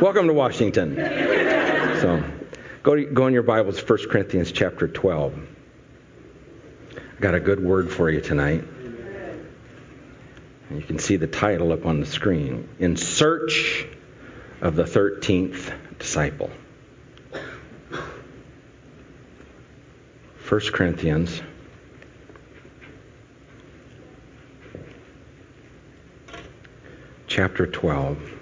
Welcome to Washington. So, go, to, go in your Bibles, 1 Corinthians chapter 12. I got a good word for you tonight. You can see the title up on the screen In Search of the 13th Disciple. 1 Corinthians chapter 12.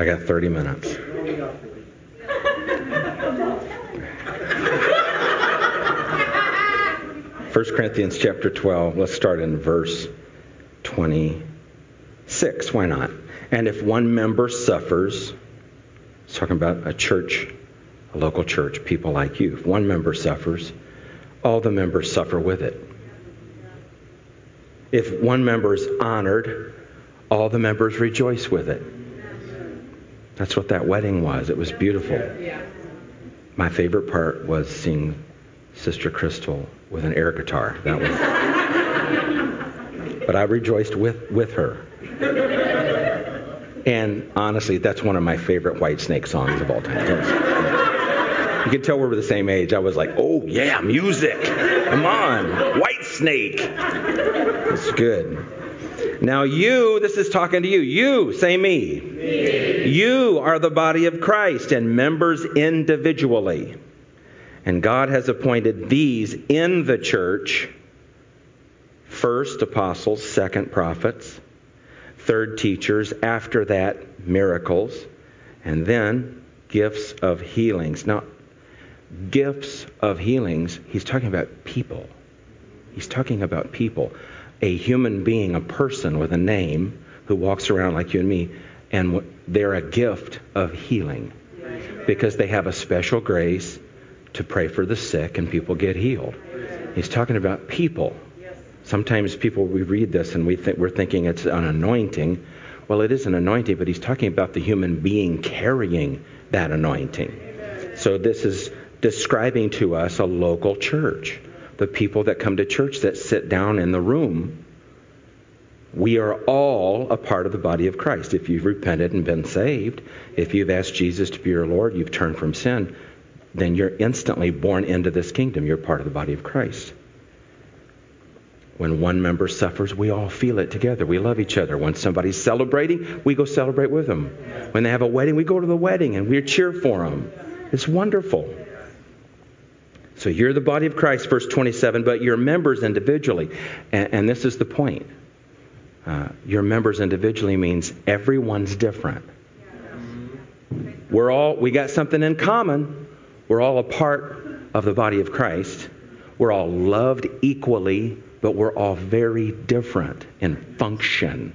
I got 30 minutes. First Corinthians chapter 12. Let's start in verse 26. Why not? And if one member suffers, it's talking about a church, a local church, people like you. If one member suffers, all the members suffer with it. If one member is honored, all the members rejoice with it. That's what that wedding was. It was beautiful. My favorite part was seeing Sister Crystal with an air guitar. That was. but I rejoiced with, with her. And honestly, that's one of my favorite Whitesnake songs of all time. You can tell we were the same age. I was like, oh, yeah, music. Come on. Whitesnake. It's good. Now, you, this is talking to you. You, say me. me. You are the body of Christ and members individually. And God has appointed these in the church first apostles, second prophets, third teachers, after that, miracles, and then gifts of healings. Now, gifts of healings, he's talking about people. He's talking about people a human being, a person with a name who walks around like you and me, and they're a gift of healing because they have a special grace to pray for the sick and people get healed. He's talking about people. Sometimes people we read this and we think we're thinking it's an anointing. Well, it is an anointing, but he's talking about the human being carrying that anointing. So this is describing to us a local church the people that come to church that sit down in the room. We are all a part of the body of Christ. If you've repented and been saved, if you've asked Jesus to be your Lord, you've turned from sin, then you're instantly born into this kingdom. You're part of the body of Christ. When one member suffers, we all feel it together. We love each other. When somebody's celebrating, we go celebrate with them. When they have a wedding, we go to the wedding and we cheer for them. It's wonderful. So you're the body of Christ, verse 27, but you're members individually. And, and this is the point. Uh, your members individually means everyone's different. We're all, we got something in common. We're all a part of the body of Christ. We're all loved equally, but we're all very different in function.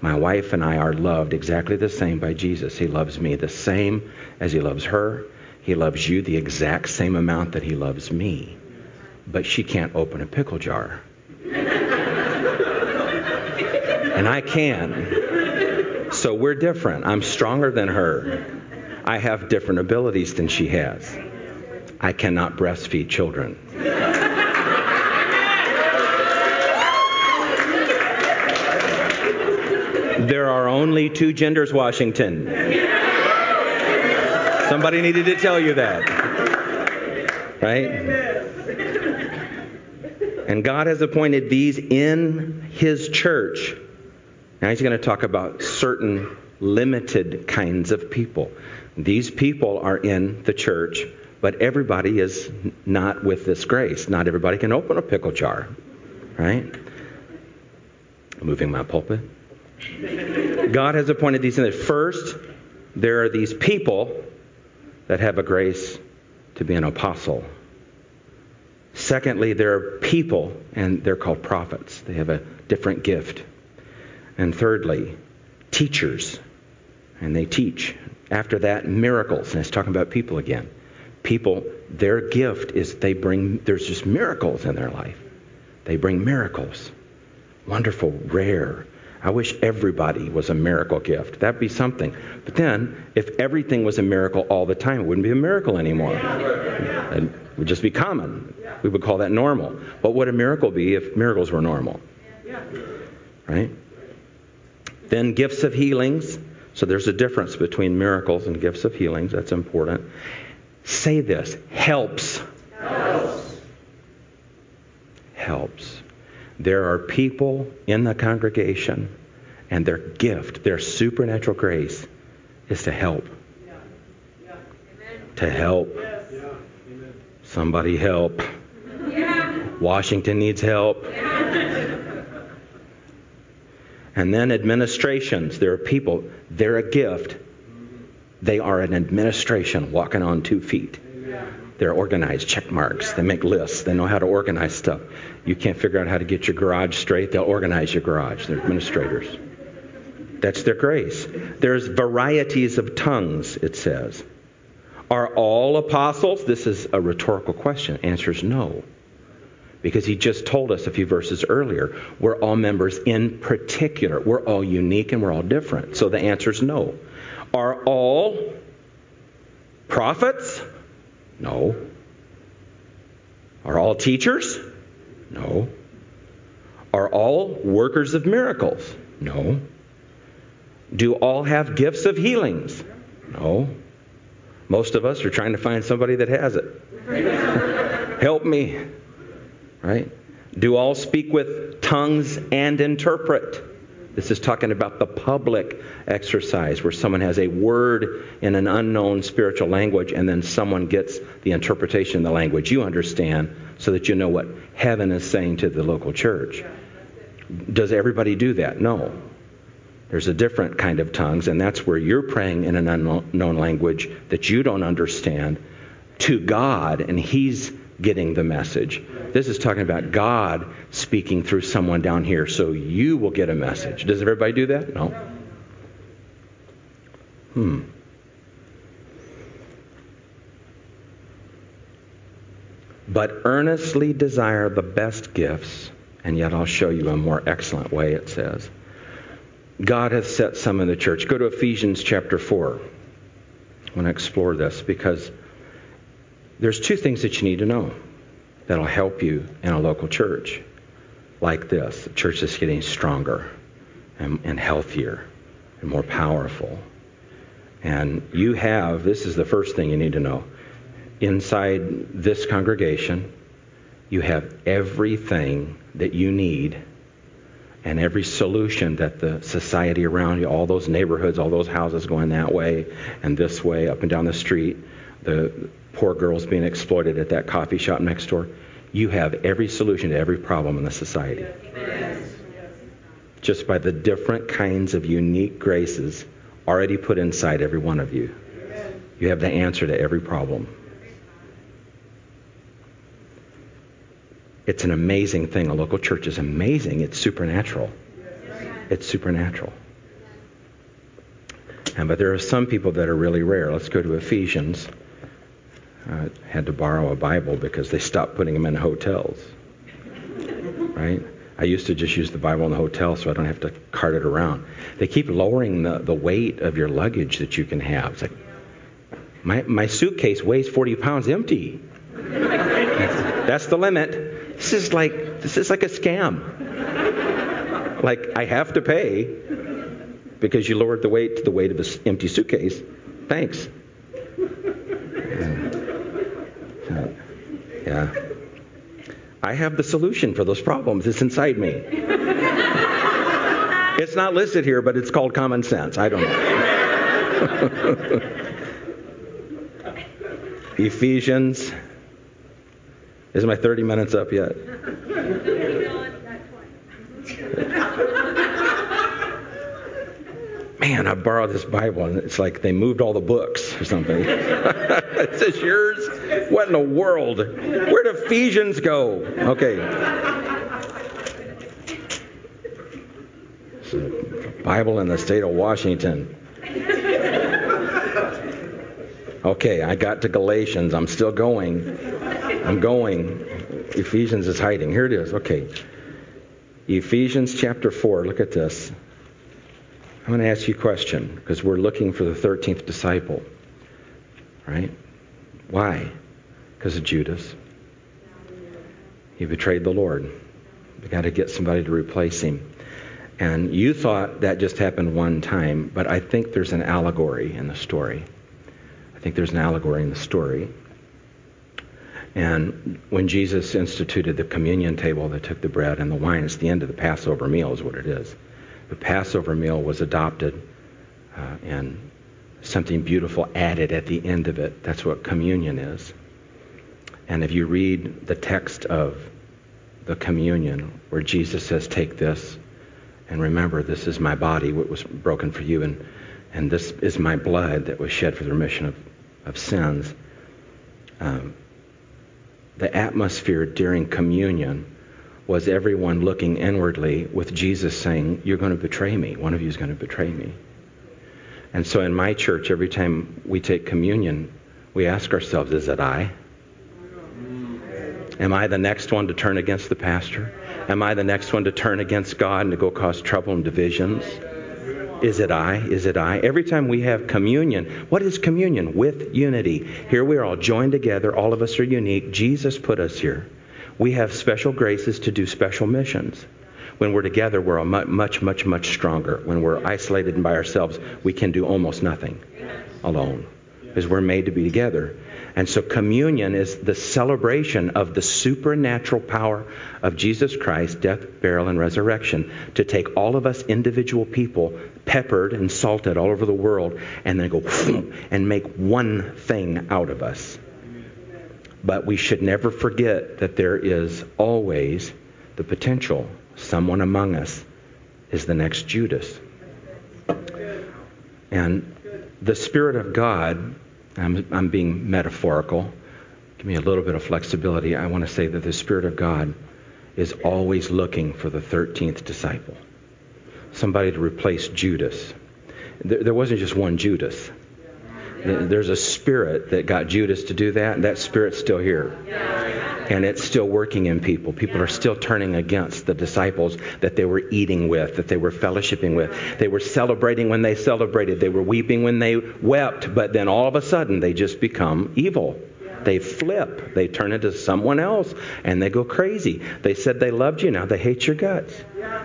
My wife and I are loved exactly the same by Jesus. He loves me the same as he loves her. He loves you the exact same amount that he loves me. But she can't open a pickle jar. And I can. So we're different. I'm stronger than her. I have different abilities than she has. I cannot breastfeed children. there are only two genders, Washington. Somebody needed to tell you that. Right? And God has appointed these in His church. Now He's going to talk about certain limited kinds of people. These people are in the church, but everybody is not with this grace. Not everybody can open a pickle jar. Right? Moving my pulpit. God has appointed these in the first. There are these people that have a grace to be an apostle. Secondly, there are people, and they're called prophets. They have a different gift. And thirdly, teachers, and they teach. After that, miracles, and it's talking about people again. People, their gift is they bring, there's just miracles in their life. They bring miracles. Wonderful, rare, I wish everybody was a miracle gift. That'd be something. But then, if everything was a miracle all the time, it wouldn't be a miracle anymore. It would just be common. We would call that normal. What would a miracle be if miracles were normal? Right? Then gifts of healings. So there's a difference between miracles and gifts of healings. That's important. Say this helps. Helps. Helps. There are people in the congregation, and their gift, their supernatural grace, is to help. To help. Somebody help. Washington needs help. And then administrations. There are people, they're a gift. They are an administration walking on two feet. They're organized, check marks. They make lists. They know how to organize stuff. You can't figure out how to get your garage straight, they'll organize your garage. They're administrators. That's their grace. There's varieties of tongues, it says. Are all apostles? This is a rhetorical question. Answer is no. Because he just told us a few verses earlier, we're all members in particular. We're all unique and we're all different. So the answer is no. Are all prophets? No. Are all teachers? No. Are all workers of miracles? No. Do all have gifts of healings? No. Most of us are trying to find somebody that has it. Help me. Right? Do all speak with tongues and interpret? This is talking about the public exercise where someone has a word in an unknown spiritual language and then someone gets the interpretation of the language you understand so that you know what heaven is saying to the local church. Does everybody do that? No. There's a different kind of tongues, and that's where you're praying in an unknown language that you don't understand to God, and He's getting the message. This is talking about God speaking through someone down here, so you will get a message. Does everybody do that? No. Hmm. But earnestly desire the best gifts, and yet I'll show you a more excellent way, it says. God has set some in the church. Go to Ephesians chapter 4. I want to explore this because there's two things that you need to know that'll help you in a local church like this a church that's getting stronger and, and healthier and more powerful. And you have, this is the first thing you need to know. Inside this congregation, you have everything that you need and every solution that the society around you, all those neighborhoods, all those houses going that way and this way, up and down the street, the poor girls being exploited at that coffee shop next door, you have every solution to every problem in the society. Just by the different kinds of unique graces already put inside every one of you. You have the answer to every problem. It's an amazing thing. A local church is amazing. It's supernatural. It's supernatural. And, but there are some people that are really rare. Let's go to Ephesians. I had to borrow a Bible because they stopped putting them in hotels. Right? I used to just use the Bible in the hotel so I don't have to cart it around. They keep lowering the, the weight of your luggage that you can have. It's like, my, my suitcase weighs 40 pounds empty. That's the limit. This is like this is like a scam. Like I have to pay because you lowered the weight to the weight of an empty suitcase. Thanks. Yeah. yeah. I have the solution for those problems. It's inside me. it's not listed here, but it's called common sense. I don't know. Ephesians is my 30 minutes up yet? Man, I borrowed this Bible and it's like they moved all the books or something. it says yours? What in the world? Where'd Ephesians go? Okay. Bible in the state of Washington. Okay, I got to Galatians. I'm still going. I'm going. Ephesians is hiding. Here it is. Okay. Ephesians chapter 4. Look at this. I'm going to ask you a question because we're looking for the 13th disciple. Right? Why? Because of Judas. He betrayed the Lord. We got to get somebody to replace him. And you thought that just happened one time, but I think there's an allegory in the story. I think there's an allegory in the story. And when Jesus instituted the communion table that took the bread and the wine, it's the end of the Passover meal, is what it is. The Passover meal was adopted uh, and something beautiful added at the end of it. That's what communion is. And if you read the text of the communion, where Jesus says, Take this and remember, this is my body, what was broken for you, and, and this is my blood that was shed for the remission of, of sins. Um, the atmosphere during communion was everyone looking inwardly with Jesus saying, You're going to betray me. One of you is going to betray me. And so in my church, every time we take communion, we ask ourselves, Is it I? Am I the next one to turn against the pastor? Am I the next one to turn against God and to go cause trouble and divisions? Is it I? Is it I? Every time we have communion, what is communion? With unity. Here we are all joined together. All of us are unique. Jesus put us here. We have special graces to do special missions. When we're together, we're much, much, much stronger. When we're isolated and by ourselves, we can do almost nothing alone because we're made to be together. And so communion is the celebration of the supernatural power of Jesus Christ, death, burial, and resurrection, to take all of us individual people, peppered and salted all over the world, and then go and make one thing out of us. But we should never forget that there is always the potential someone among us is the next Judas. And the Spirit of God I'm, I'm being metaphorical. Give me a little bit of flexibility. I want to say that the Spirit of God is always looking for the 13th disciple, somebody to replace Judas. There, there wasn't just one Judas. There's a spirit that got Judas to do that, and that spirit's still here. And it's still working in people. People are still turning against the disciples that they were eating with, that they were fellowshipping with. They were celebrating when they celebrated. They were weeping when they wept. But then all of a sudden, they just become evil. They flip. They turn into someone else and they go crazy. They said they loved you. Now they hate your guts.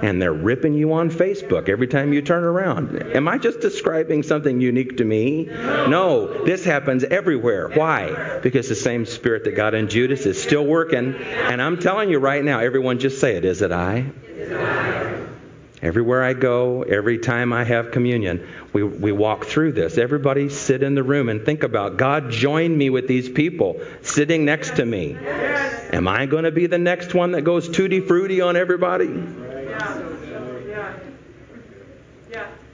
And they're ripping you on Facebook every time you turn around. Am I just describing something unique to me? No, this happens everywhere. Why? Because the same spirit that got in Judas is still working. And I'm telling you right now, everyone just say it. Is it I? Is it I? Everywhere I go, every time I have communion, we, we walk through this. Everybody sit in the room and think about God joined me with these people sitting next to me. Yes. Am I going to be the next one that goes tutti frutti on everybody?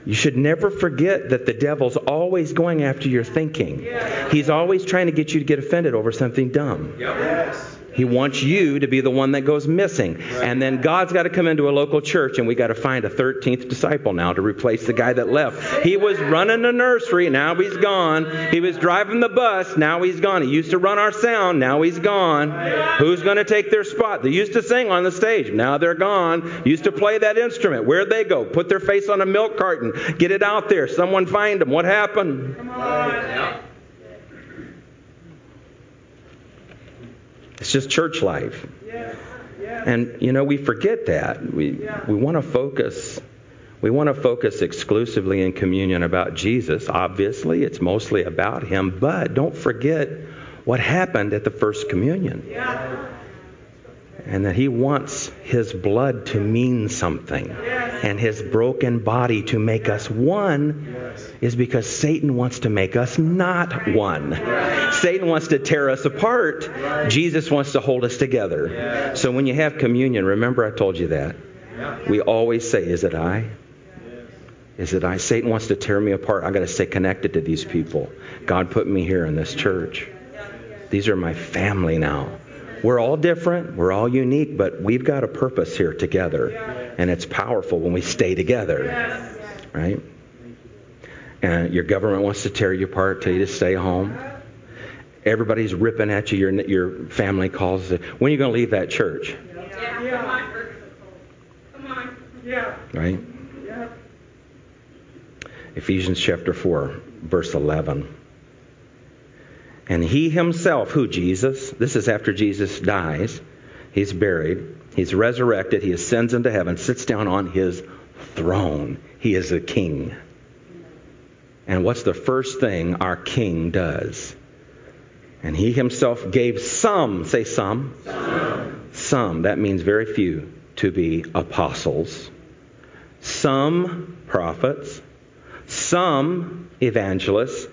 You should never forget that the devil's always going after your thinking. He's always trying to get you to get offended over something dumb. Yes. He wants you to be the one that goes missing. And then God's got to come into a local church, and we got to find a 13th disciple now to replace the guy that left. He was running the nursery, now he's gone. He was driving the bus, now he's gone. He used to run our sound, now he's gone. Who's going to take their spot? They used to sing on the stage, now they're gone. Used to play that instrument. Where'd they go? Put their face on a milk carton. Get it out there. Someone find them. What happened? Come on. It's just church life. And you know, we forget that. We we want to focus we want to focus exclusively in communion about Jesus. Obviously, it's mostly about him, but don't forget what happened at the first communion. Yeah and that He wants His blood to mean something and His broken body to make us one is because Satan wants to make us not one. Satan wants to tear us apart. Jesus wants to hold us together. So when you have communion, remember I told you that. We always say, Is it I? Is it I? Satan wants to tear me apart. I got to stay connected to these people. God put me here in this church. These are my family now. We're all different, we're all unique, but we've got a purpose here together. And it's powerful when we stay together. Right? And your government wants to tear you apart, tell you to stay home. Everybody's ripping at you. Your, your family calls. It. When are you going to leave that church? Yeah. yeah. Come on. Come on. Yeah. Right? Yeah. Ephesians chapter 4, verse 11. And he himself, who Jesus, this is after Jesus dies, he's buried, he's resurrected, he ascends into heaven, sits down on his throne. He is a king. And what's the first thing our king does? And he himself gave some, say some, some, some that means very few, to be apostles, some prophets, some evangelists,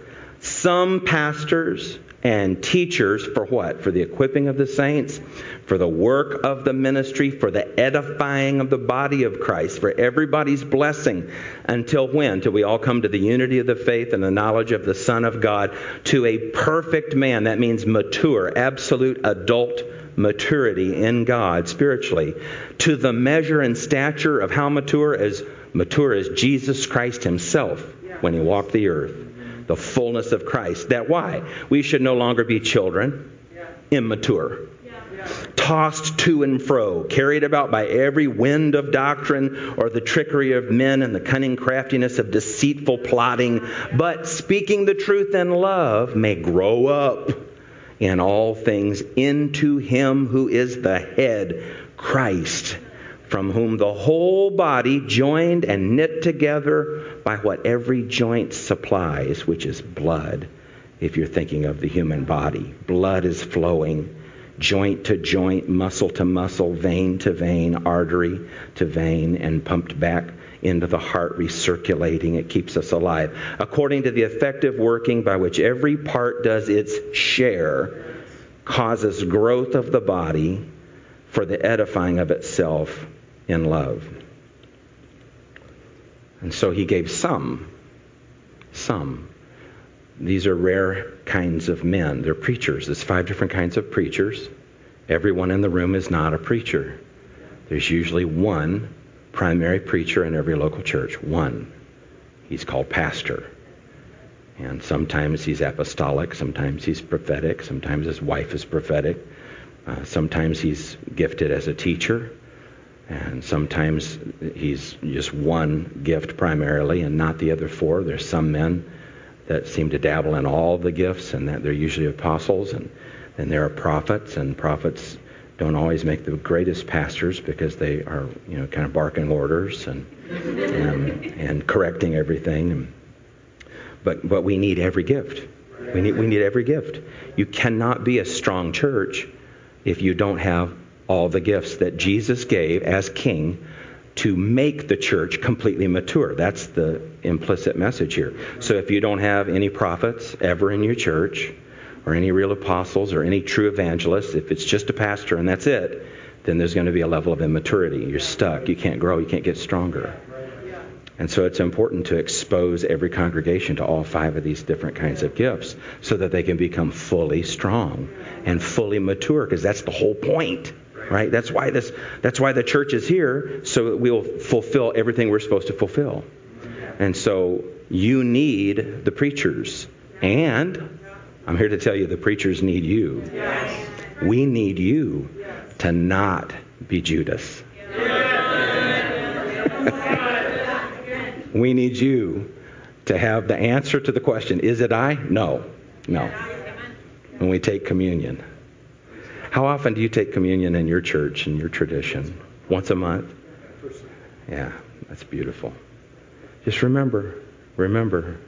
some pastors and teachers for what? For the equipping of the saints, for the work of the ministry, for the edifying of the body of Christ, for everybody's blessing. Until when? Till we all come to the unity of the faith and the knowledge of the Son of God, to a perfect man. That means mature, absolute adult maturity in God spiritually, to the measure and stature of how mature? As mature as Jesus Christ himself when he walked the earth. The fullness of Christ. That why? We should no longer be children, immature. Tossed to and fro, carried about by every wind of doctrine or the trickery of men and the cunning craftiness of deceitful plotting, but speaking the truth in love may grow up in all things into him who is the head, Christ from whom the whole body, joined and knit together by what every joint supplies, which is blood, if you're thinking of the human body. Blood is flowing joint to joint, muscle to muscle, vein to vein, artery to vein, and pumped back into the heart, recirculating. It keeps us alive. According to the effective working by which every part does its share, causes growth of the body for the edifying of itself in love. And so he gave some, some. These are rare kinds of men. They're preachers. There's five different kinds of preachers. Everyone in the room is not a preacher. There's usually one primary preacher in every local church. One. He's called pastor. And sometimes he's apostolic, sometimes he's prophetic, sometimes his wife is prophetic, uh, sometimes he's gifted as a teacher, and sometimes he's just one gift primarily and not the other four. There's some men that seem to dabble in all the gifts and that they're usually apostles and there are prophets and prophets don't always make the greatest pastors because they are, you know, kind of barking orders and and, and correcting everything. But but we need every gift. We need we need every gift. You cannot be a strong church if you don't have all the gifts that Jesus gave as king to make the church completely mature. That's the implicit message here. So if you don't have any prophets ever in your church, or any real apostles, or any true evangelists, if it's just a pastor and that's it, then there's going to be a level of immaturity. You're stuck. You can't grow. You can't get stronger. And so it's important to expose every congregation to all five of these different kinds of gifts so that they can become fully strong and fully mature, because that's the whole point right? That's why this that's why the church is here so we'll fulfill everything we're supposed to fulfill. And so you need the preachers and I'm here to tell you the preachers need you. Yes. We need you to not be Judas. Yes. we need you to have the answer to the question, is it I? No. No. When we take communion. How often do you take communion in your church, and your tradition? Once a month? Yeah, that's beautiful. Just remember, remember,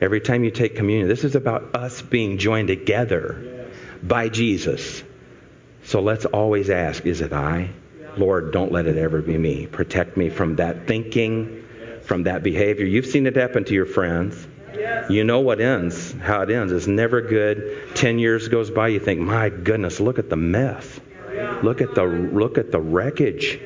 every time you take communion, this is about us being joined together by Jesus. So let's always ask, is it I? Lord, don't let it ever be me. Protect me from that thinking, from that behavior. You've seen it happen to your friends. You know what ends, how it ends. It's never good. Ten years goes by, you think, my goodness, look at the mess. Look at the look at the wreckage.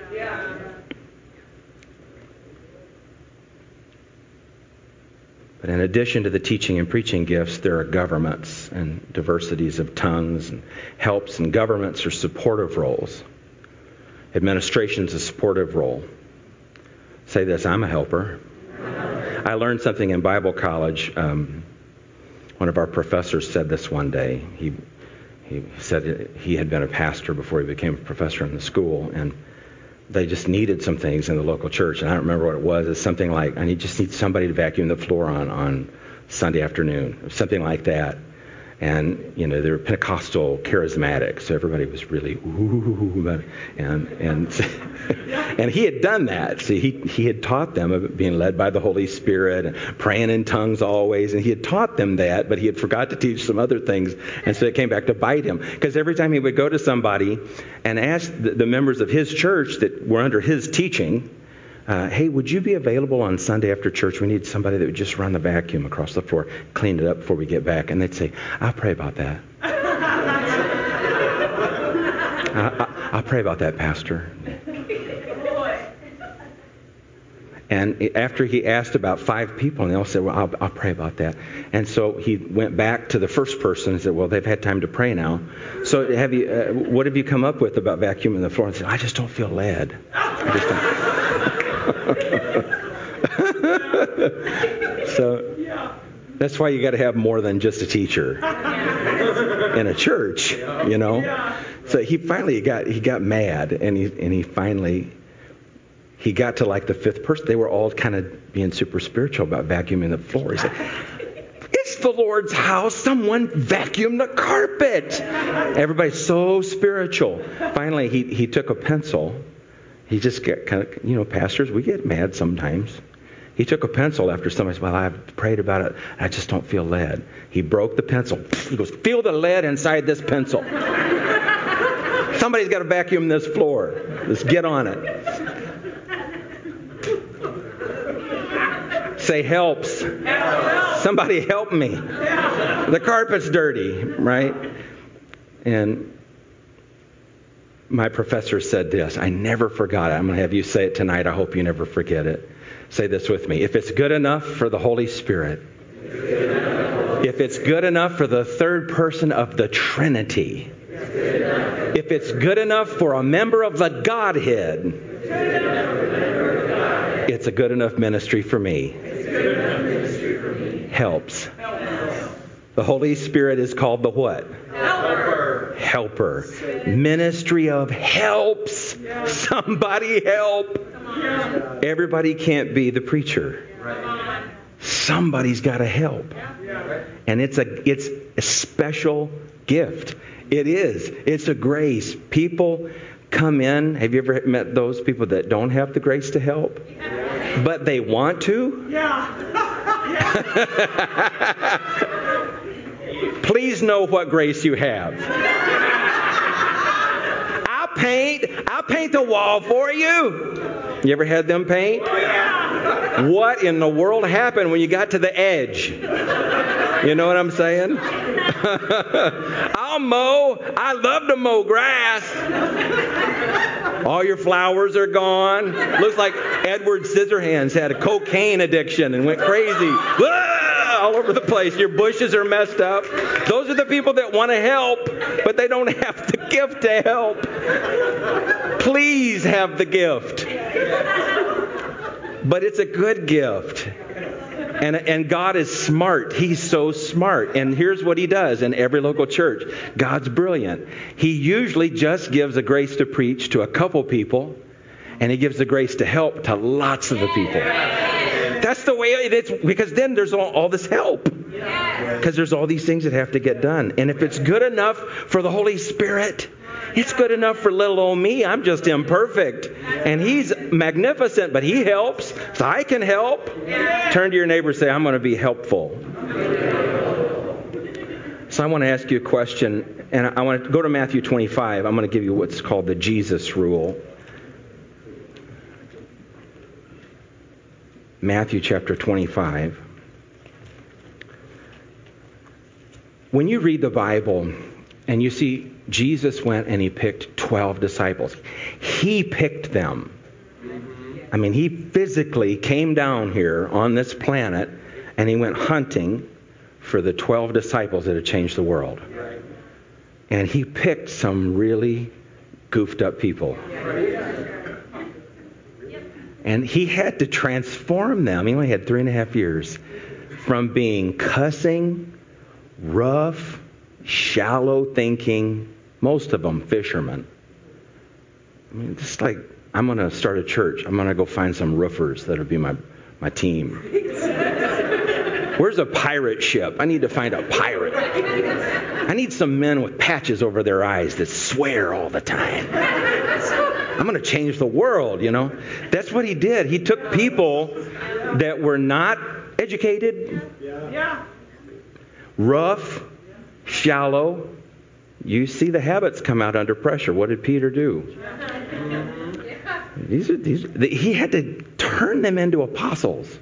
But in addition to the teaching and preaching gifts, there are governments and diversities of tongues and helps, and governments are supportive roles. Administration's a supportive role. Say this I'm a helper. I learned something in Bible college. Um, one of our professors said this one day. He he said he had been a pastor before he became a professor in the school, and they just needed some things in the local church, and I don't remember what it was. It's something like I need just need somebody to vacuum the floor on on Sunday afternoon, something like that. And you know they were Pentecostal charismatic, so everybody was really ooh, and and and he had done that. See, he he had taught them about being led by the Holy Spirit and praying in tongues always, and he had taught them that, but he had forgot to teach some other things, and so it came back to bite him. Because every time he would go to somebody and ask the, the members of his church that were under his teaching, uh, hey, would you be available on Sunday after church? We need somebody that would just run the vacuum across the floor, clean it up before we get back. And they'd say, I'll pray about that. I, will pray about that, Pastor. And after he asked about five people, and they all said, Well, I'll, I'll, pray about that. And so he went back to the first person and said, Well, they've had time to pray now. So have you, uh, what have you come up with about vacuuming the floor? And said, I just don't feel led. So that's why you got to have more than just a teacher in a church, you know. So he finally got he got mad, and he and he finally he got to like the fifth person. They were all kind of being super spiritual about vacuuming the floor. He said, It's the Lord's house. Someone vacuum the carpet. Everybody's so spiritual. Finally, he, he took a pencil. He just get kind of, you know, pastors, we get mad sometimes. He took a pencil after somebody said, Well, I've prayed about it. I just don't feel lead. He broke the pencil. He goes, Feel the lead inside this pencil. Somebody's got to vacuum this floor. Let's get on it. Say helps. helps. Somebody help me. The carpet's dirty, right? And my professor said this. I never forgot it. I'm going to have you say it tonight. I hope you never forget it. Say this with me. If it's good enough for the Holy Spirit, if it's good enough for the third person of the Trinity, if it's good enough for a member of the Godhead, it's a good enough ministry for me helps. The Holy Spirit is called the what? Helper. Helper. Ministry of helps. Somebody help. Everybody can't be the preacher. Somebody's got to help. And it's a it's a special gift. It is. It's a grace. People come in. Have you ever met those people that don't have the grace to help? But they want to? Yeah. Please know what grace you have. I'll paint. I'll paint the wall for you. You ever had them paint? What in the world happened when you got to the edge? You know what I'm saying? I'll mow. I love to mow grass. All your flowers are gone. Looks like Edward Scissorhands had a cocaine addiction and went crazy. Ah, all over the place. Your bushes are messed up. Those are the people that want to help, but they don't have the gift to help. Please have the gift. But it's a good gift. And, and God is smart. He's so smart. And here's what He does in every local church God's brilliant. He usually just gives a grace to preach to a couple people, and He gives the grace to help to lots of the people. That's the way it is, because then there's all, all this help. Because there's all these things that have to get done. And if it's good enough for the Holy Spirit, it's good enough for little old me. I'm just imperfect. And he's magnificent, but he helps. So I can help. Turn to your neighbor and say, I'm going to be helpful. So I want to ask you a question, and I want to go to Matthew 25. I'm going to give you what's called the Jesus rule. Matthew chapter 25. When you read the Bible and you see Jesus went and he picked 12 disciples, he picked them. I mean, he physically came down here on this planet and he went hunting for the 12 disciples that had changed the world. And he picked some really goofed up people. And he had to transform them. He only had three and a half years from being cussing, rough, shallow thinking, most of them fishermen. I mean, just like I'm going to start a church. I'm going to go find some roofers that'll be my, my team. Where's a pirate ship? I need to find a pirate. I need some men with patches over their eyes that swear all the time. I'm going to change the world, you know. That's what he did. He took people that were not educated, rough, shallow. You see the habits come out under pressure. What did Peter do? These are, these, he had to turn them into apostles.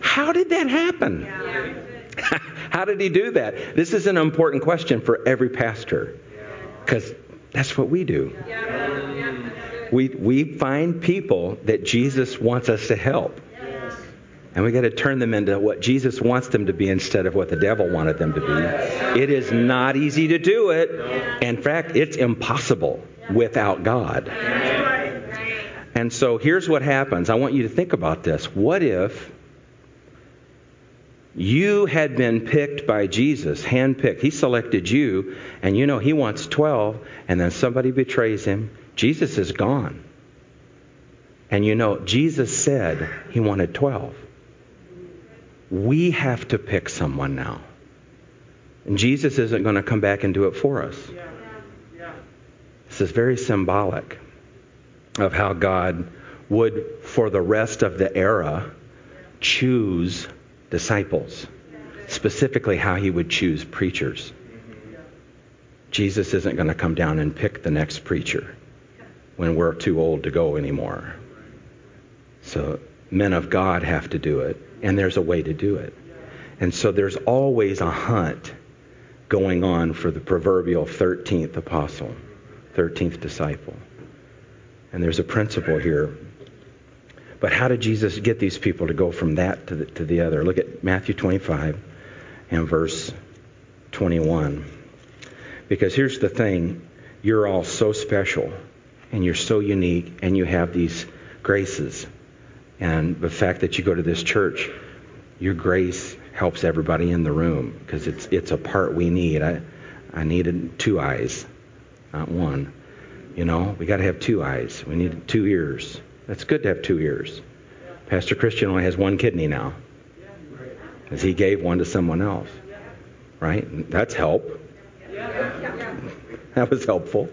How did that happen? How did he do that? This is an important question for every pastor because that's what we do. We, we find people that Jesus wants us to help. And we got to turn them into what Jesus wants them to be instead of what the devil wanted them to be. It is not easy to do it. In fact, it's impossible without God. And so here's what happens. I want you to think about this. What if you had been picked by Jesus, handpicked? He selected you, and you know he wants 12, and then somebody betrays him. Jesus is gone. And you know, Jesus said he wanted 12. We have to pick someone now. And Jesus isn't going to come back and do it for us. This is very symbolic of how God would, for the rest of the era, choose disciples. Specifically, how he would choose preachers. Jesus isn't going to come down and pick the next preacher when we're too old to go anymore. So, men of God have to do it, and there's a way to do it. And so, there's always a hunt going on for the proverbial 13th apostle, 13th disciple. And there's a principle here. But how did Jesus get these people to go from that to the, to the other? Look at Matthew 25 and verse 21. Because here's the thing you're all so special and you're so unique and you have these graces. And the fact that you go to this church, your grace helps everybody in the room because it's, it's a part we need. I, I needed two eyes, not one. You know, we got to have two eyes. We need two ears. That's good to have two ears. Pastor Christian only has one kidney now, as he gave one to someone else. Right? That's help. That was helpful.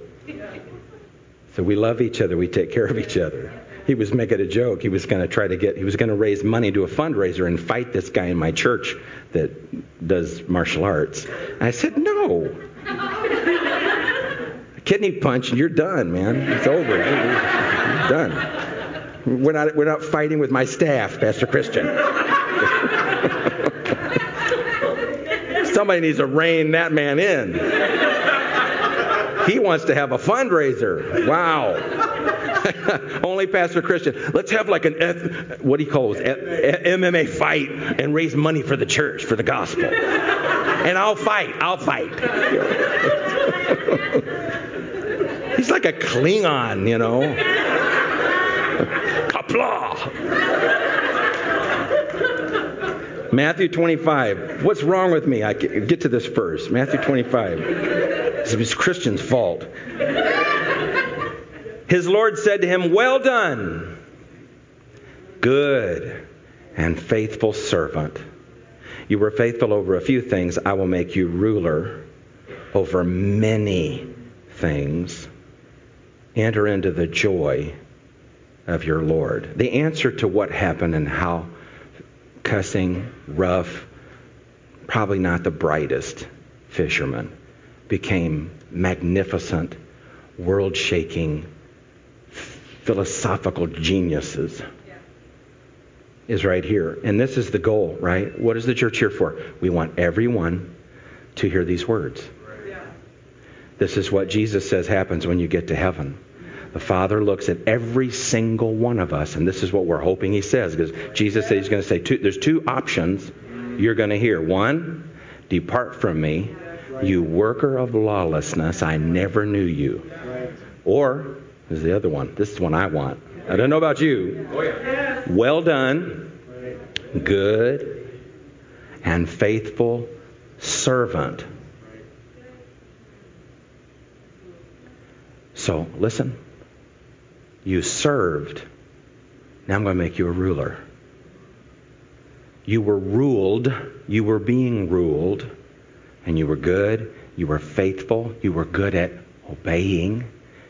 So we love each other. We take care of each other. He was making a joke. He was going to try to get, he was going to raise money to a fundraiser and fight this guy in my church that does martial arts. And I said, no kidney punch and you're done, man. It's over. You're done. We're not, we're not fighting with my staff, Pastor Christian. Somebody needs to rein that man in. He wants to have a fundraiser. Wow. Only Pastor Christian. Let's have like an F, what do you call it? MMA fight and raise money for the church, for the gospel. And I'll fight. I'll fight. He's like a Klingon, you know. Qapla'. Matthew 25. What's wrong with me? I get to this first. Matthew 25. It's Christian's fault. His Lord said to him, Well done, good and faithful servant. You were faithful over a few things. I will make you ruler over many things enter into the joy of your Lord. The answer to what happened and how cussing, rough, probably not the brightest fisherman became magnificent, world shaking, philosophical geniuses is right here. And this is the goal, right? What is the church here for? We want everyone to hear these words. This is what Jesus says happens when you get to heaven. The Father looks at every single one of us, and this is what we're hoping He says, because Jesus said He's going to say two, there's two options you're going to hear. One, depart from me, you worker of lawlessness, I never knew you. Or, is the other one. This is one I want. I don't know about you. Well done, good and faithful servant. So listen. You served. Now I'm going to make you a ruler. You were ruled. You were being ruled. And you were good. You were faithful. You were good at obeying.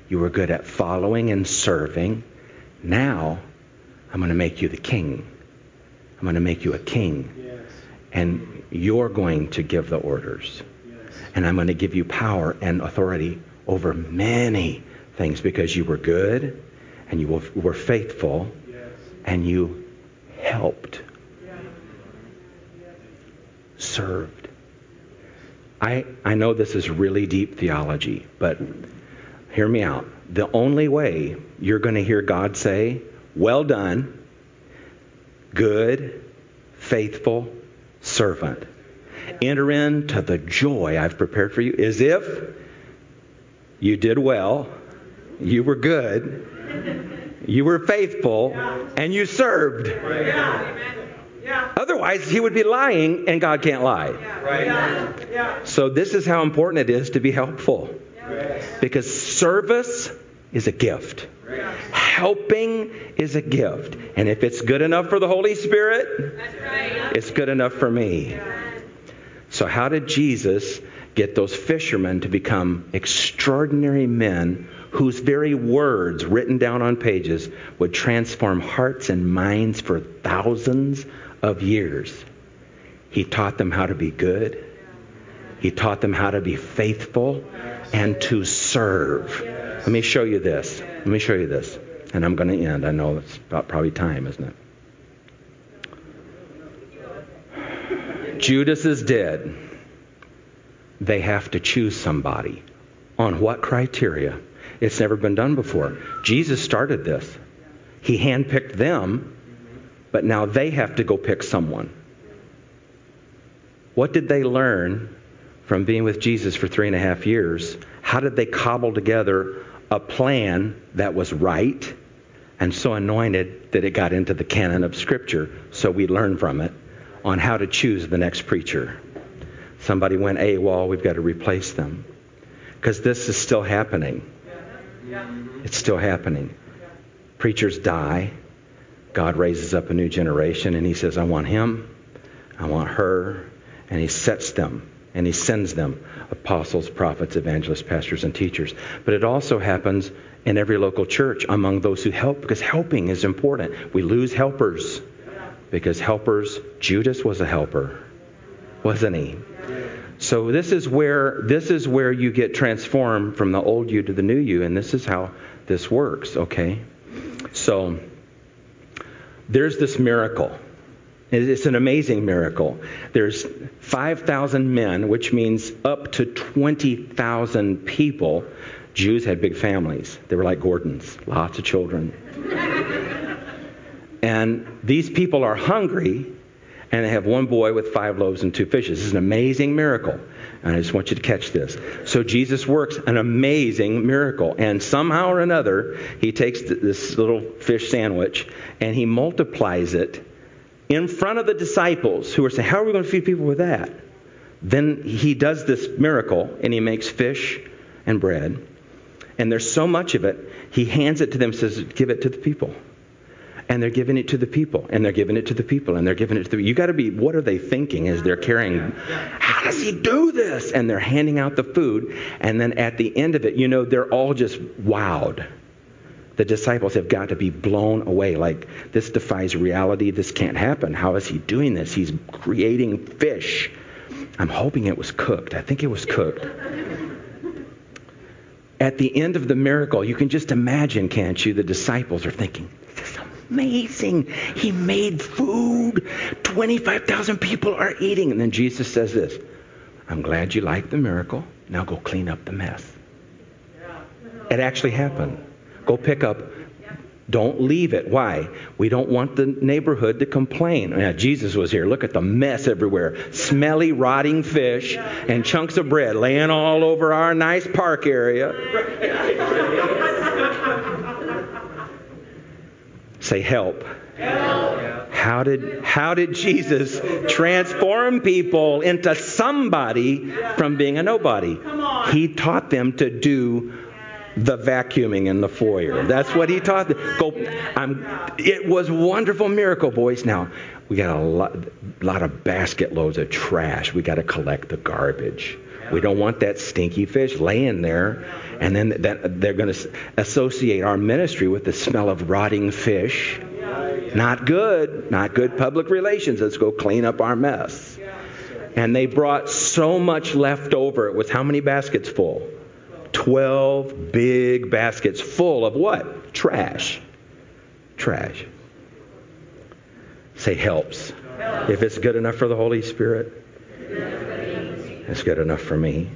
You were good at following and serving. Now I'm going to make you the king. I'm going to make you a king. Yes. And you're going to give the orders. Yes. And I'm going to give you power and authority over many things because you were good and you were- faithful. And you helped, served. I, I know this is really deep theology, but hear me out. The only way you're going to hear God say, Well done, good, faithful servant, enter into the joy I've prepared for you, is if you did well, you were good, you were faithful, and you served. Otherwise, he would be lying, and God can't lie. Right. So, this is how important it is to be helpful. Because service is a gift, helping is a gift. And if it's good enough for the Holy Spirit, it's good enough for me. So, how did Jesus get those fishermen to become extraordinary men whose very words written down on pages would transform hearts and minds for thousands of years? He taught them how to be good. He taught them how to be faithful and to serve. Let me show you this. Let me show you this. And I'm going to end. I know it's about probably time, isn't it? Judas is dead. They have to choose somebody. On what criteria? It's never been done before. Jesus started this. He handpicked them, but now they have to go pick someone. What did they learn from being with Jesus for three and a half years? How did they cobble together a plan that was right and so anointed that it got into the canon of Scripture so we learn from it on how to choose the next preacher? Somebody went AWOL, we've got to replace them. Because this is still happening. It's still happening. Preachers die. God raises up a new generation and he says, I want him, I want her, and he sets them and he sends them apostles, prophets, evangelists, pastors, and teachers. But it also happens in every local church among those who help because helping is important. We lose helpers because helpers, Judas was a helper, wasn't he? So this is where this is where you get transformed from the old you to the new you, and this is how this works, okay? So there's this miracle. It's an amazing miracle. There's 5,000 men, which means up to 20,000 people. Jews had big families. They were like Gordons, lots of children. and these people are hungry, and they have one boy with five loaves and two fishes. This is an amazing miracle. And I just want you to catch this. So Jesus works an amazing miracle. And somehow or another, he takes this little fish sandwich and he multiplies it in front of the disciples who are saying, How are we going to feed people with that? Then he does this miracle and he makes fish and bread. And there's so much of it, he hands it to them, says, Give it to the people. And they're giving it to the people, and they're giving it to the people, and they're giving it to the You got to be, what are they thinking as they're carrying? How does he do this? And they're handing out the food. And then at the end of it, you know, they're all just wowed the disciples have got to be blown away. Like, this defies reality. This can't happen. How is he doing this? He's creating fish. I'm hoping it was cooked. I think it was cooked. At the end of the miracle, you can just imagine, can't you? The disciples are thinking, amazing. He made food. 25,000 people are eating. And then Jesus says this I'm glad you liked the miracle. Now go clean up the mess. It actually happened. Go pick up. Don't leave it. Why? We don't want the neighborhood to complain. Now, Jesus was here. Look at the mess everywhere. Smelly, rotting fish and chunks of bread laying all over our nice park area. Say help. How did how did Jesus transform people into somebody from being a nobody? He taught them to do the vacuuming in the foyer. That's what he taught. Them. Go. I'm, it was wonderful miracle, boys. Now we got a lot, lot of basket loads of trash. We got to collect the garbage. We don't want that stinky fish laying there, and then that, they're going to associate our ministry with the smell of rotting fish. Not good. Not good public relations. Let's go clean up our mess. And they brought so much left over. It was how many baskets full? 12 big baskets full of what? Trash. Trash. Say helps. helps. If it's good enough for the Holy Spirit, it's good enough for me.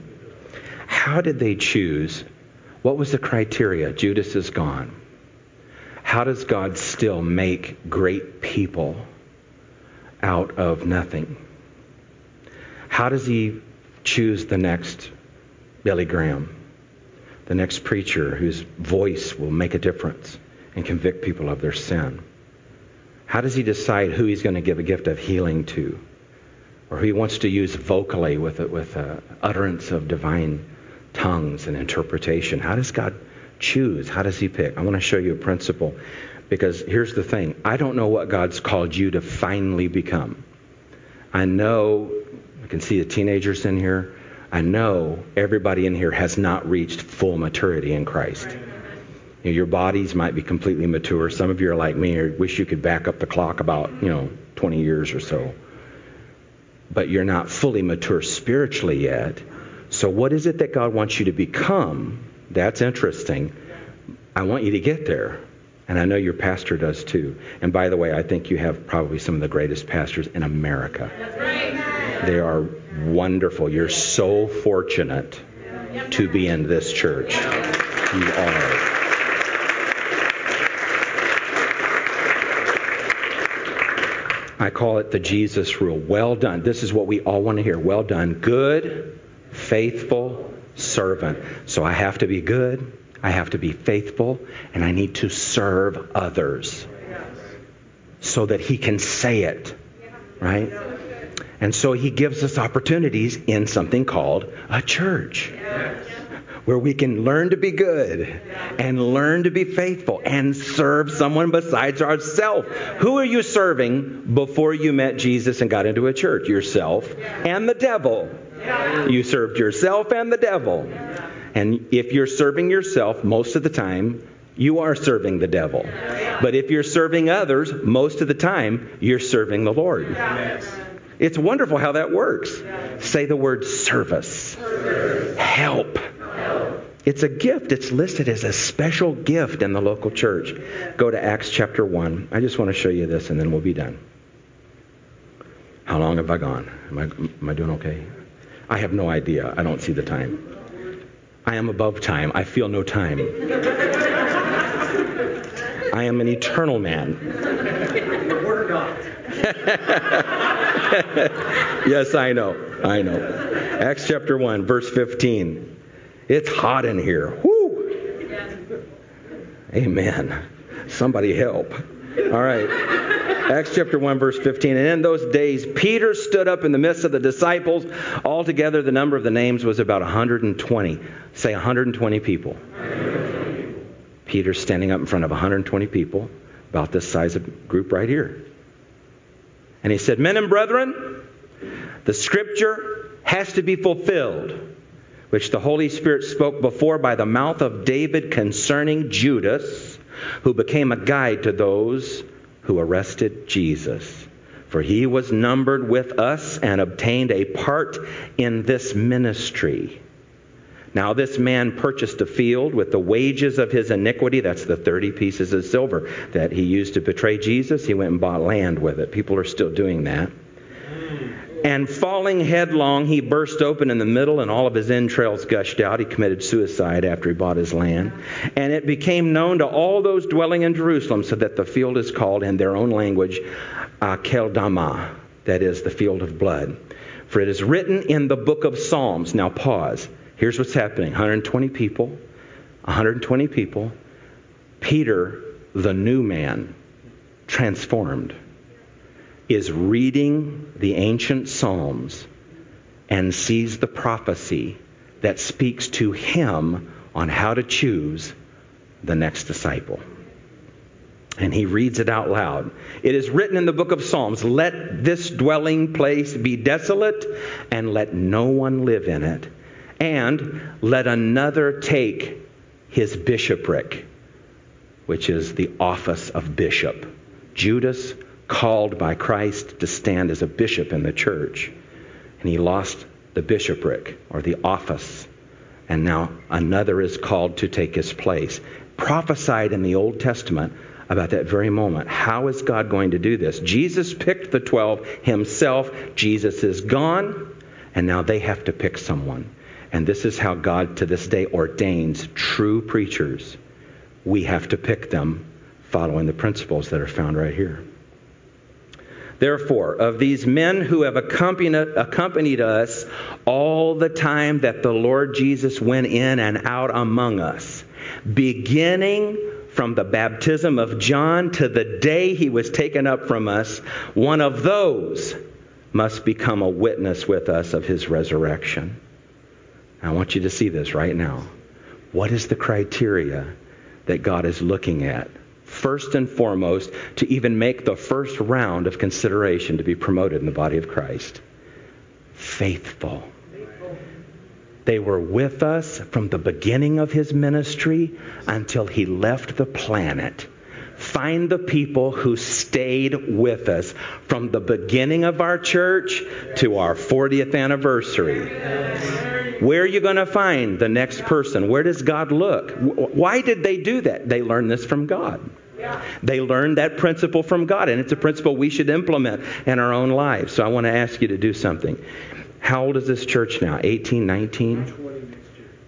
How did they choose? What was the criteria? Judas is gone. How does God still make great people out of nothing? How does He choose the next Billy Graham? the next preacher whose voice will make a difference and convict people of their sin? How does he decide who he's going to give a gift of healing to? Or he wants to use vocally with, a, with a utterance of divine tongues and interpretation? How does God choose? How does he pick? I want to show you a principle because here's the thing I don't know what God's called you to finally become. I know, I can see the teenagers in here. I know everybody in here has not reached full maturity in Christ. You know, your bodies might be completely mature. Some of you are like me, or wish you could back up the clock about, you know, 20 years or so. But you're not fully mature spiritually yet. So, what is it that God wants you to become? That's interesting. I want you to get there. And I know your pastor does too. And by the way, I think you have probably some of the greatest pastors in America. They are wonderful. You're so fortunate to be in this church. You are. I call it the Jesus rule. Well done. This is what we all want to hear. Well done. Good, faithful servant. So I have to be good, I have to be faithful, and I need to serve others so that he can say it. Right? And so he gives us opportunities in something called a church. Where we can learn to be good and learn to be faithful and serve someone besides ourselves. Who are you serving before you met Jesus and got into a church? Yourself and the devil. You served yourself and the devil. And if you're serving yourself, most of the time, you are serving the devil. But if you're serving others, most of the time, you're serving the Lord. It's wonderful how that works. Say the word service. Help. It's a gift. It's listed as a special gift in the local church. Go to Acts chapter 1. I just want to show you this and then we'll be done. How long have I gone? Am I, am I doing okay? I have no idea. I don't see the time. I am above time. I feel no time. I am an eternal man. Word of God. yes, I know. I know. Acts chapter 1, verse 15. It's hot in here. Whoo! Amen. Somebody help. All right. Acts chapter 1, verse 15. And in those days, Peter stood up in the midst of the disciples. Altogether, the number of the names was about 120. Say 120 people. Peter standing up in front of 120 people, about this size of group right here. And he said, Men and brethren, the scripture has to be fulfilled, which the Holy Spirit spoke before by the mouth of David concerning Judas, who became a guide to those who arrested Jesus. For he was numbered with us and obtained a part in this ministry. Now, this man purchased a field with the wages of his iniquity. That's the 30 pieces of silver that he used to betray Jesus. He went and bought land with it. People are still doing that. And falling headlong, he burst open in the middle, and all of his entrails gushed out. He committed suicide after he bought his land. And it became known to all those dwelling in Jerusalem, so that the field is called in their own language Akeldama, that is, the field of blood. For it is written in the book of Psalms. Now, pause. Here's what's happening 120 people, 120 people. Peter, the new man, transformed, is reading the ancient Psalms and sees the prophecy that speaks to him on how to choose the next disciple. And he reads it out loud. It is written in the book of Psalms Let this dwelling place be desolate, and let no one live in it. And let another take his bishopric, which is the office of bishop. Judas, called by Christ to stand as a bishop in the church, and he lost the bishopric or the office. And now another is called to take his place. Prophesied in the Old Testament about that very moment. How is God going to do this? Jesus picked the 12 himself. Jesus is gone, and now they have to pick someone. And this is how God to this day ordains true preachers. We have to pick them following the principles that are found right here. Therefore, of these men who have accompanied, us all the time that the Lord Jesus went in and out among us, beginning from the baptism of John to the day he was taken up from us, one of those must become a witness with us of his resurrection. I want you to see this right now. What is the criteria that God is looking at? First and foremost, to even make the first round of consideration to be promoted in the body of Christ. Faithful. They were with us from the beginning of his ministry until he left the planet. Find the people who stayed with us from the beginning of our church to our 40th anniversary. Where are you going to find the next person? Where does God look? Why did they do that? They learned this from God. They learned that principle from God, and it's a principle we should implement in our own lives. So I want to ask you to do something. How old is this church now? 18, 19?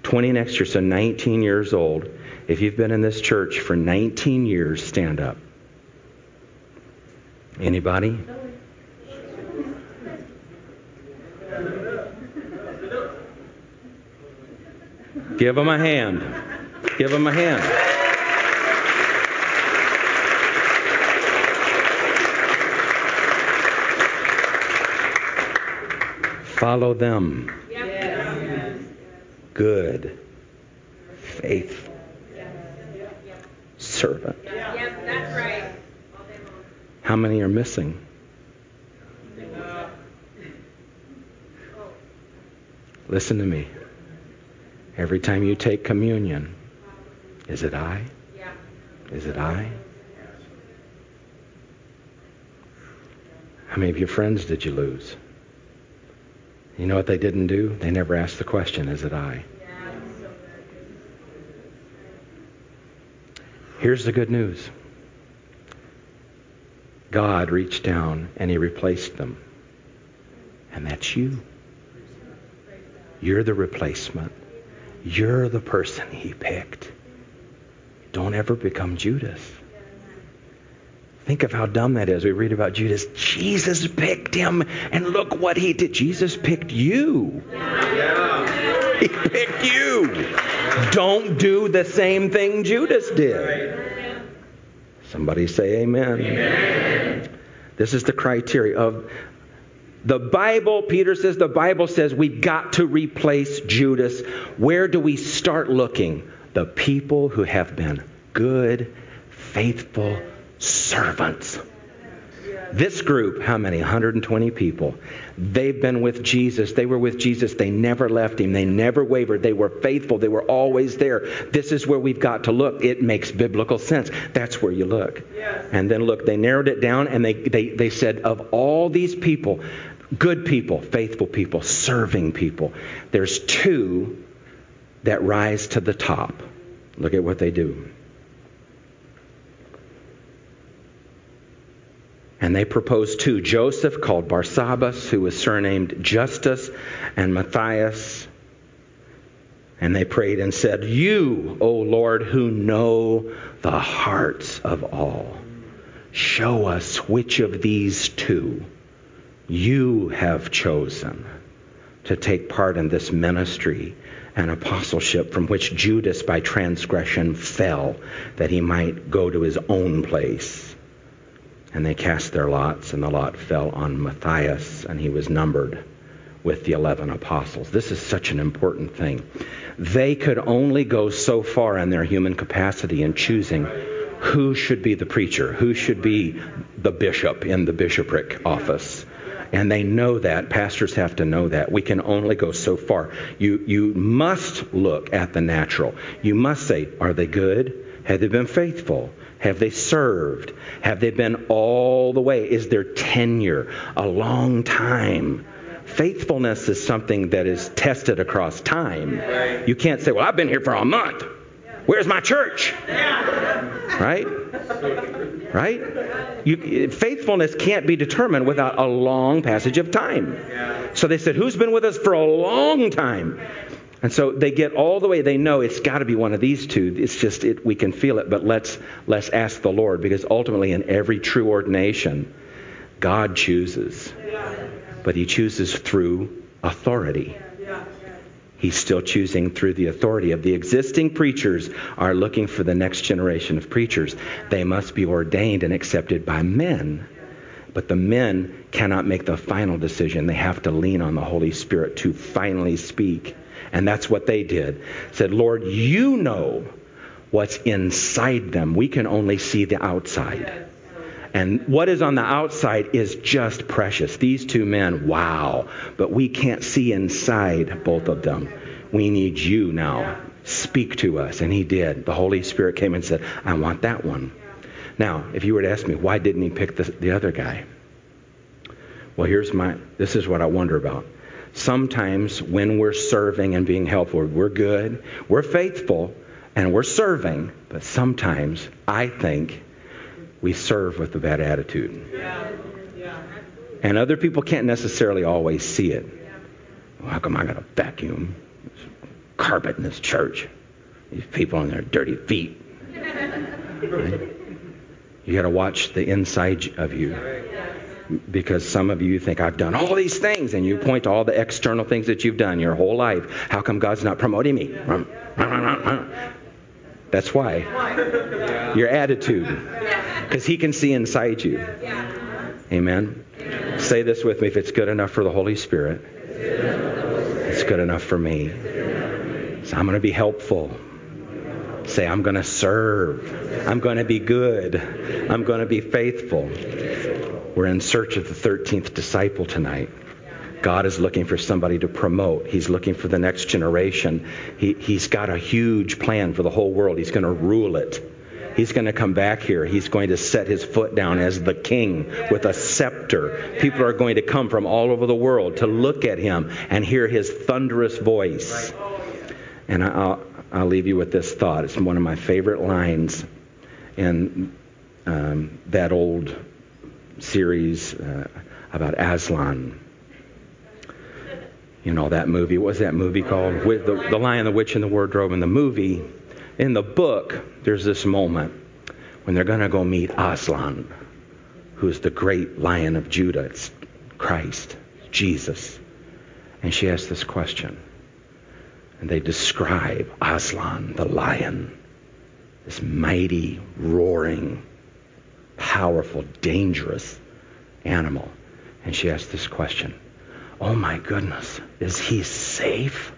20 next year, so 19 years old. If you've been in this church for 19 years, stand up. Anybody? Give them a hand. Give them a hand. Follow them. Good, faithful servant. How many are missing? Listen to me. Every time you take communion, is it I? Is it I? How many of your friends did you lose? You know what they didn't do? They never asked the question, is it I? Here's the good news God reached down and He replaced them. And that's you. You're the replacement. You're the person He picked. Don't ever become Judas. Think of how dumb that is. We read about Judas. Jesus picked him, and look what he did. Jesus picked you. He picked you. Don't do the same thing Judas did. Somebody say amen. amen. This is the criteria of the Bible. Peter says the Bible says we've got to replace Judas. Where do we start looking? The people who have been good, faithful, servants. This group, how many? 120 people. They've been with Jesus. They were with Jesus. They never left him. They never wavered. They were faithful. They were always there. This is where we've got to look. It makes biblical sense. That's where you look. And then look, they narrowed it down and they, they, they said, of all these people, good people, faithful people, serving people, there's two that rise to the top. Look at what they do. And they proposed two Joseph, called Barsabbas, who was surnamed Justus, and Matthias. And they prayed and said, You, O Lord, who know the hearts of all, show us which of these two you have chosen to take part in this ministry and apostleship from which Judas by transgression fell, that he might go to his own place. And they cast their lots, and the lot fell on Matthias, and he was numbered with the 11 apostles. This is such an important thing. They could only go so far in their human capacity in choosing who should be the preacher, who should be the bishop in the bishopric office. And they know that. Pastors have to know that. We can only go so far. You, you must look at the natural. You must say, are they good? Have they been faithful? Have they served? Have they been all the way? Is their tenure a long time? Faithfulness is something that is tested across time. You can't say, well, I've been here for a month. Where's my church? Right? Right? You, faithfulness can't be determined without a long passage of time. So they said, Who's been with us for a long time? And so they get all the way. They know it's got to be one of these two. It's just it, we can feel it, but let's let's ask the Lord because ultimately, in every true ordination, God chooses but he chooses through authority. He's still choosing through the authority of the existing preachers are looking for the next generation of preachers. They must be ordained and accepted by men. But the men cannot make the final decision. They have to lean on the Holy Spirit to finally speak. And that's what they did. Said, "Lord, you know what's inside them. We can only see the outside." And what is on the outside is just precious. These two men, wow. But we can't see inside both of them. We need you now. Speak to us. And he did. The Holy Spirit came and said, I want that one. Now, if you were to ask me, why didn't he pick the, the other guy? Well, here's my, this is what I wonder about. Sometimes when we're serving and being helpful, we're good, we're faithful, and we're serving, but sometimes I think we serve with a bad attitude. Yeah. Yeah. And other people can't necessarily always see it. Well, how come I got to vacuum carpet in this church? These people on their dirty feet. Right? You got to watch the inside of you. Because some of you think, I've done all these things, and you point to all the external things that you've done your whole life. How come God's not promoting me? That's why. Your attitude. Because He can see inside you. Amen. Say this with me if it's good enough for the Holy Spirit, it's good enough for me. So I'm going to be helpful. Say, I'm going to serve. I'm going to be good. I'm going to be faithful. We're in search of the 13th disciple tonight. God is looking for somebody to promote. He's looking for the next generation. He, he's got a huge plan for the whole world. He's going to rule it. He's going to come back here. He's going to set his foot down as the king with a scepter. People are going to come from all over the world to look at him and hear his thunderous voice. And I'll, I'll leave you with this thought. It's one of my favorite lines in um, that old series uh, about Aslan you know that movie. What was that movie called? With the, the Lion, the Witch, and the Wardrobe. In the movie, in the book, there's this moment when they're going to go meet Aslan, who's the great Lion of Judah. It's Christ, Jesus. And she asks this question. And they describe Aslan, the lion, this mighty, roaring, powerful, dangerous animal. And she asks this question Oh my goodness, is he safe?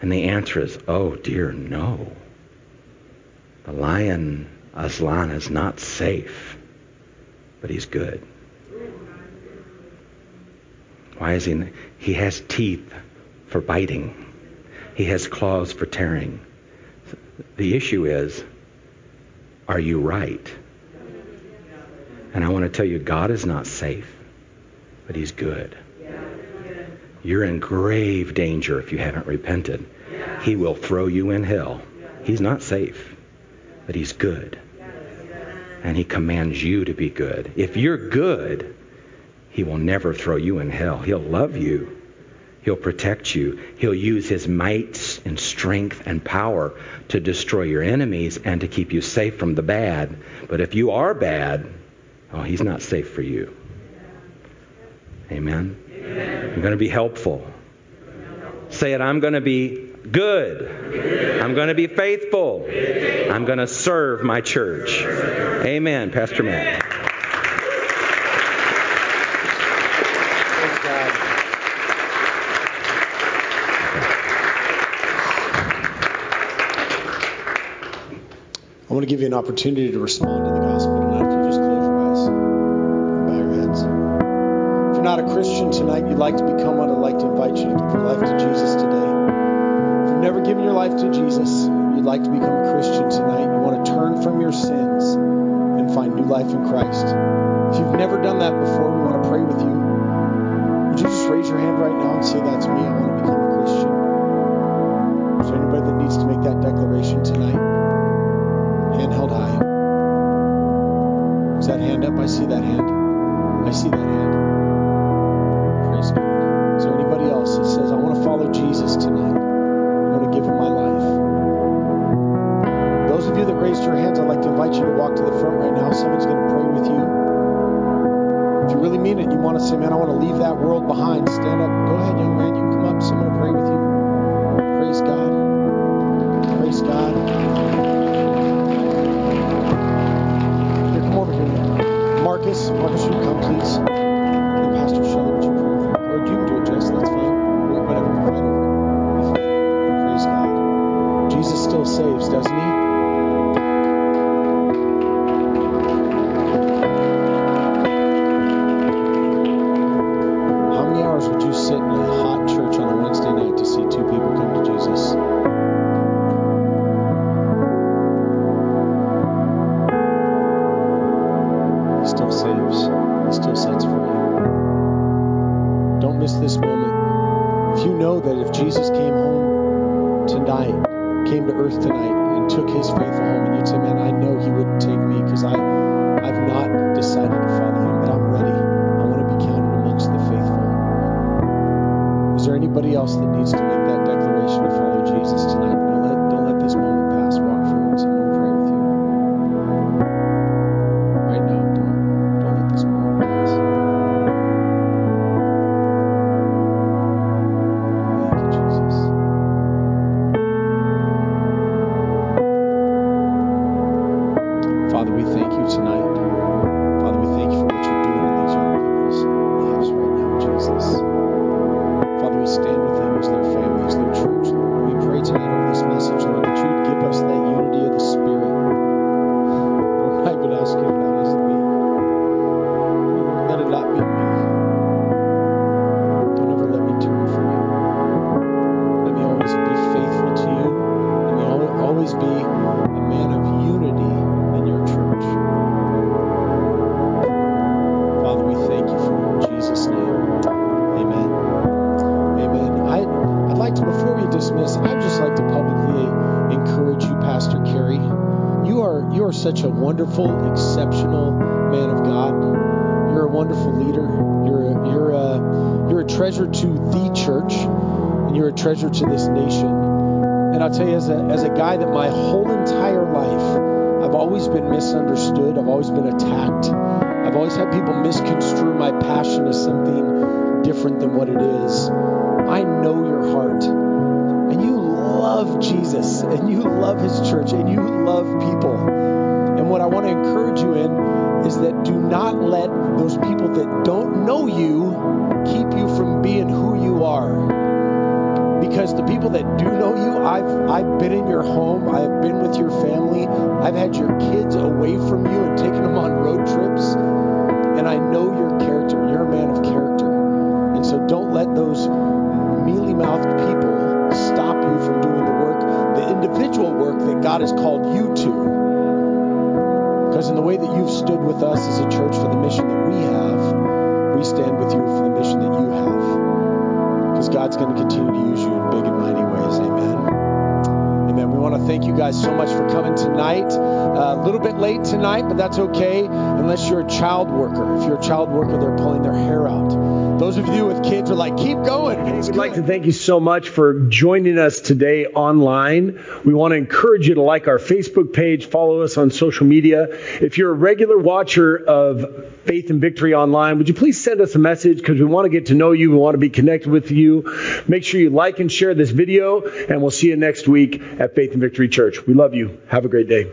And the answer is, oh dear, no. The lion Aslan is not safe, but he's good. Why is he? He has teeth for biting. He has claws for tearing. The issue is, are you right? And I want to tell you, God is not safe but he's good. You're in grave danger if you haven't repented. He will throw you in hell. He's not safe, but he's good. And he commands you to be good. If you're good, he will never throw you in hell. He'll love you. He'll protect you. He'll use his might and strength and power to destroy your enemies and to keep you safe from the bad. But if you are bad, oh, he's not safe for you. Amen. Amen. I'm going to be helpful. Say it, I'm going to be good. I'm going to be faithful. I'm going to serve my church. Amen, Pastor Matt. I want to give you an opportunity to respond to the gospel tonight. If you just close your eyes and bow your heads. If you're not a Christian tonight, you'd like to become one, I'd like to invite you to give your life to Jesus today. If you've never given your life to Jesus, you'd like to become a Christian tonight, you want to turn from your sins and find new life in Christ. If you've never done that before, we want to pray with you. Would you just raise your hand right now and say, That's me, I want to become a Christian? Is there anybody that needs to make that declaration tonight? That if Jesus came home tonight, came to earth tonight, and took his faithful home, and you'd say, Man, I treasure to this nation. And I'll tell you, as a as a guy that my whole entire life, I've always been misunderstood. I've always been attacked. I've always had people misconstrue my passion as something different than what it is. I know your heart. And you love Jesus and you love his church and you love people. And what I want to encourage you in is that do not let those people that don't know you keep you from being who you are. Because the people that do know you, I've I've been in your home, I've been with your family, I've had your kids away from you and taken them on road trips, and I know your character. You're a man of character. And so don't let those mealy mouthed people stop you from doing the work, the individual work that God has called you to. Because in the way that you've stood with us as a church for the mission that we have, we stand with you for the mission that you have. Because God's going to continue to use you in big and mighty ways. Amen. Amen. We want to thank you guys so much for coming tonight. Uh, a little bit late tonight, but that's okay unless you're a child worker. If you're a child worker, they're pulling their hair out. Those of you with kids are like, keep going. Hey, we'd like to thank you so much for joining us today online. We want to encourage you to like our Facebook page, follow us on social media. If you're a regular watcher of Faith and Victory Online, would you please send us a message because we want to get to know you. We want to be connected with you. Make sure you like and share this video, and we'll see you next week at Faith and Victory Church. We love you. Have a great day.